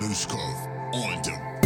Ruskov on the